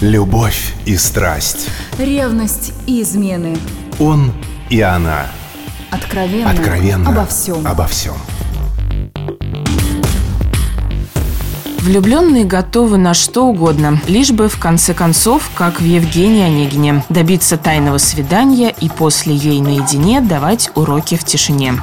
Любовь и страсть. Ревность и измены. Он и она. Откровенно. Откровенно. Обо всем. Обо всем. Влюбленные готовы на что угодно, лишь бы в конце концов, как в Евгении Онегине, добиться тайного свидания и после ей наедине давать уроки в тишине.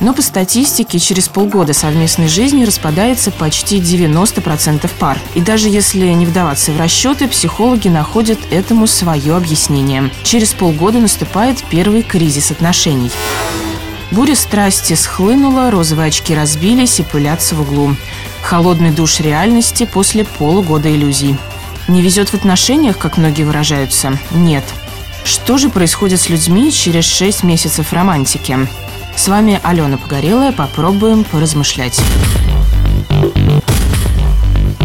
Но по статистике через полгода совместной жизни распадается почти 90% пар. И даже если не вдаваться в расчеты, психологи находят этому свое объяснение. Через полгода наступает первый кризис отношений. Буря страсти схлынула, розовые очки разбились и пылятся в углу. Холодный душ реальности после полугода иллюзий. Не везет в отношениях, как многие выражаются? Нет. Что же происходит с людьми через 6 месяцев романтики? С вами Алена Погорелая. Попробуем поразмышлять.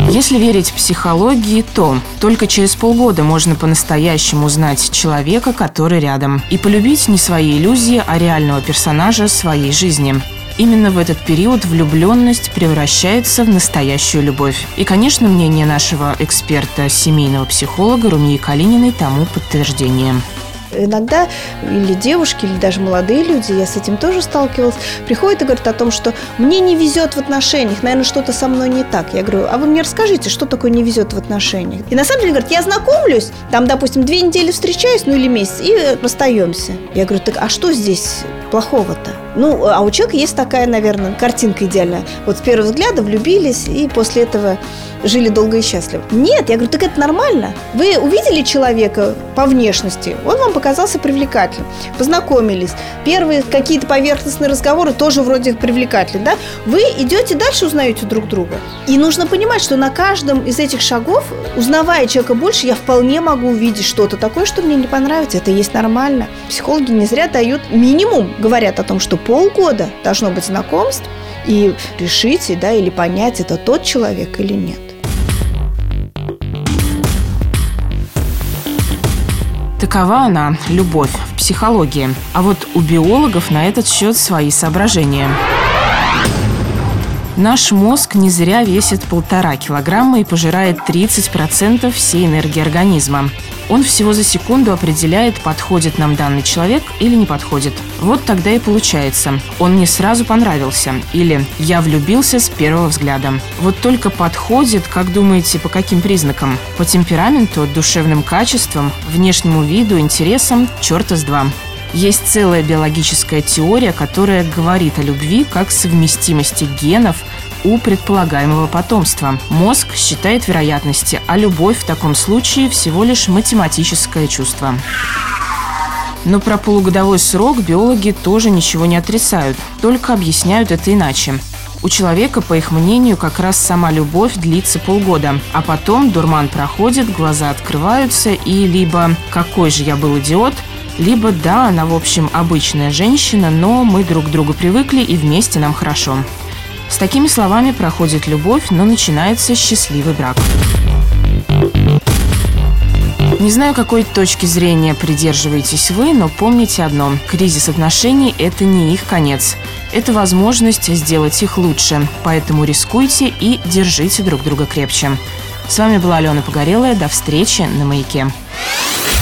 Если верить психологии, то только через полгода можно по-настоящему узнать человека, который рядом, и полюбить не свои иллюзии, а реального персонажа своей жизни. Именно в этот период влюбленность превращается в настоящую любовь. И, конечно, мнение нашего эксперта, семейного психолога Румии Калининой тому подтверждение. Иногда или девушки, или даже молодые люди, я с этим тоже сталкивалась, приходят и говорят о том, что мне не везет в отношениях, наверное, что-то со мной не так. Я говорю, а вы мне расскажите, что такое не везет в отношениях? И на самом деле говорят, я знакомлюсь, там, допустим, две недели встречаюсь, ну или месяц, и расстаемся. Я говорю, так а что здесь плохого-то? Ну, а у человека есть такая, наверное, картинка идеальная. Вот с первого взгляда влюбились, и после этого жили долго и счастливо. Нет, я говорю, так это нормально. Вы увидели человека по внешности, он вам показался привлекательным. Познакомились. Первые какие-то поверхностные разговоры тоже вроде привлекательны, да? Вы идете дальше, узнаете друг друга. И нужно понимать, что на каждом из этих шагов, узнавая человека больше, я вполне могу увидеть что-то такое, что мне не понравится. Это есть нормально. Психологи не зря дают минимум, говорят о том, что полгода должно быть знакомств, и решите, да, или понять, это тот человек или нет. Такова она, любовь в психологии. А вот у биологов на этот счет свои соображения. Наш мозг не зря весит полтора килограмма и пожирает 30% всей энергии организма. Он всего за секунду определяет, подходит нам данный человек или не подходит. Вот тогда и получается. Он мне сразу понравился. Или я влюбился с первого взгляда. Вот только подходит, как думаете, по каким признакам? По темпераменту, душевным качествам, внешнему виду, интересам, черта с два. Есть целая биологическая теория, которая говорит о любви как совместимости генов у предполагаемого потомства. Мозг считает вероятности, а любовь в таком случае всего лишь математическое чувство. Но про полугодовой срок биологи тоже ничего не отрицают, только объясняют это иначе. У человека, по их мнению, как раз сама любовь длится полгода, а потом дурман проходит, глаза открываются и либо «какой же я был идиот», либо да, она, в общем, обычная женщина, но мы друг к другу привыкли и вместе нам хорошо. С такими словами проходит любовь, но начинается счастливый брак. Не знаю, какой точки зрения придерживаетесь вы, но помните одно. Кризис отношений – это не их конец. Это возможность сделать их лучше. Поэтому рискуйте и держите друг друга крепче. С вами была Алена Погорелая. До встречи на «Маяке».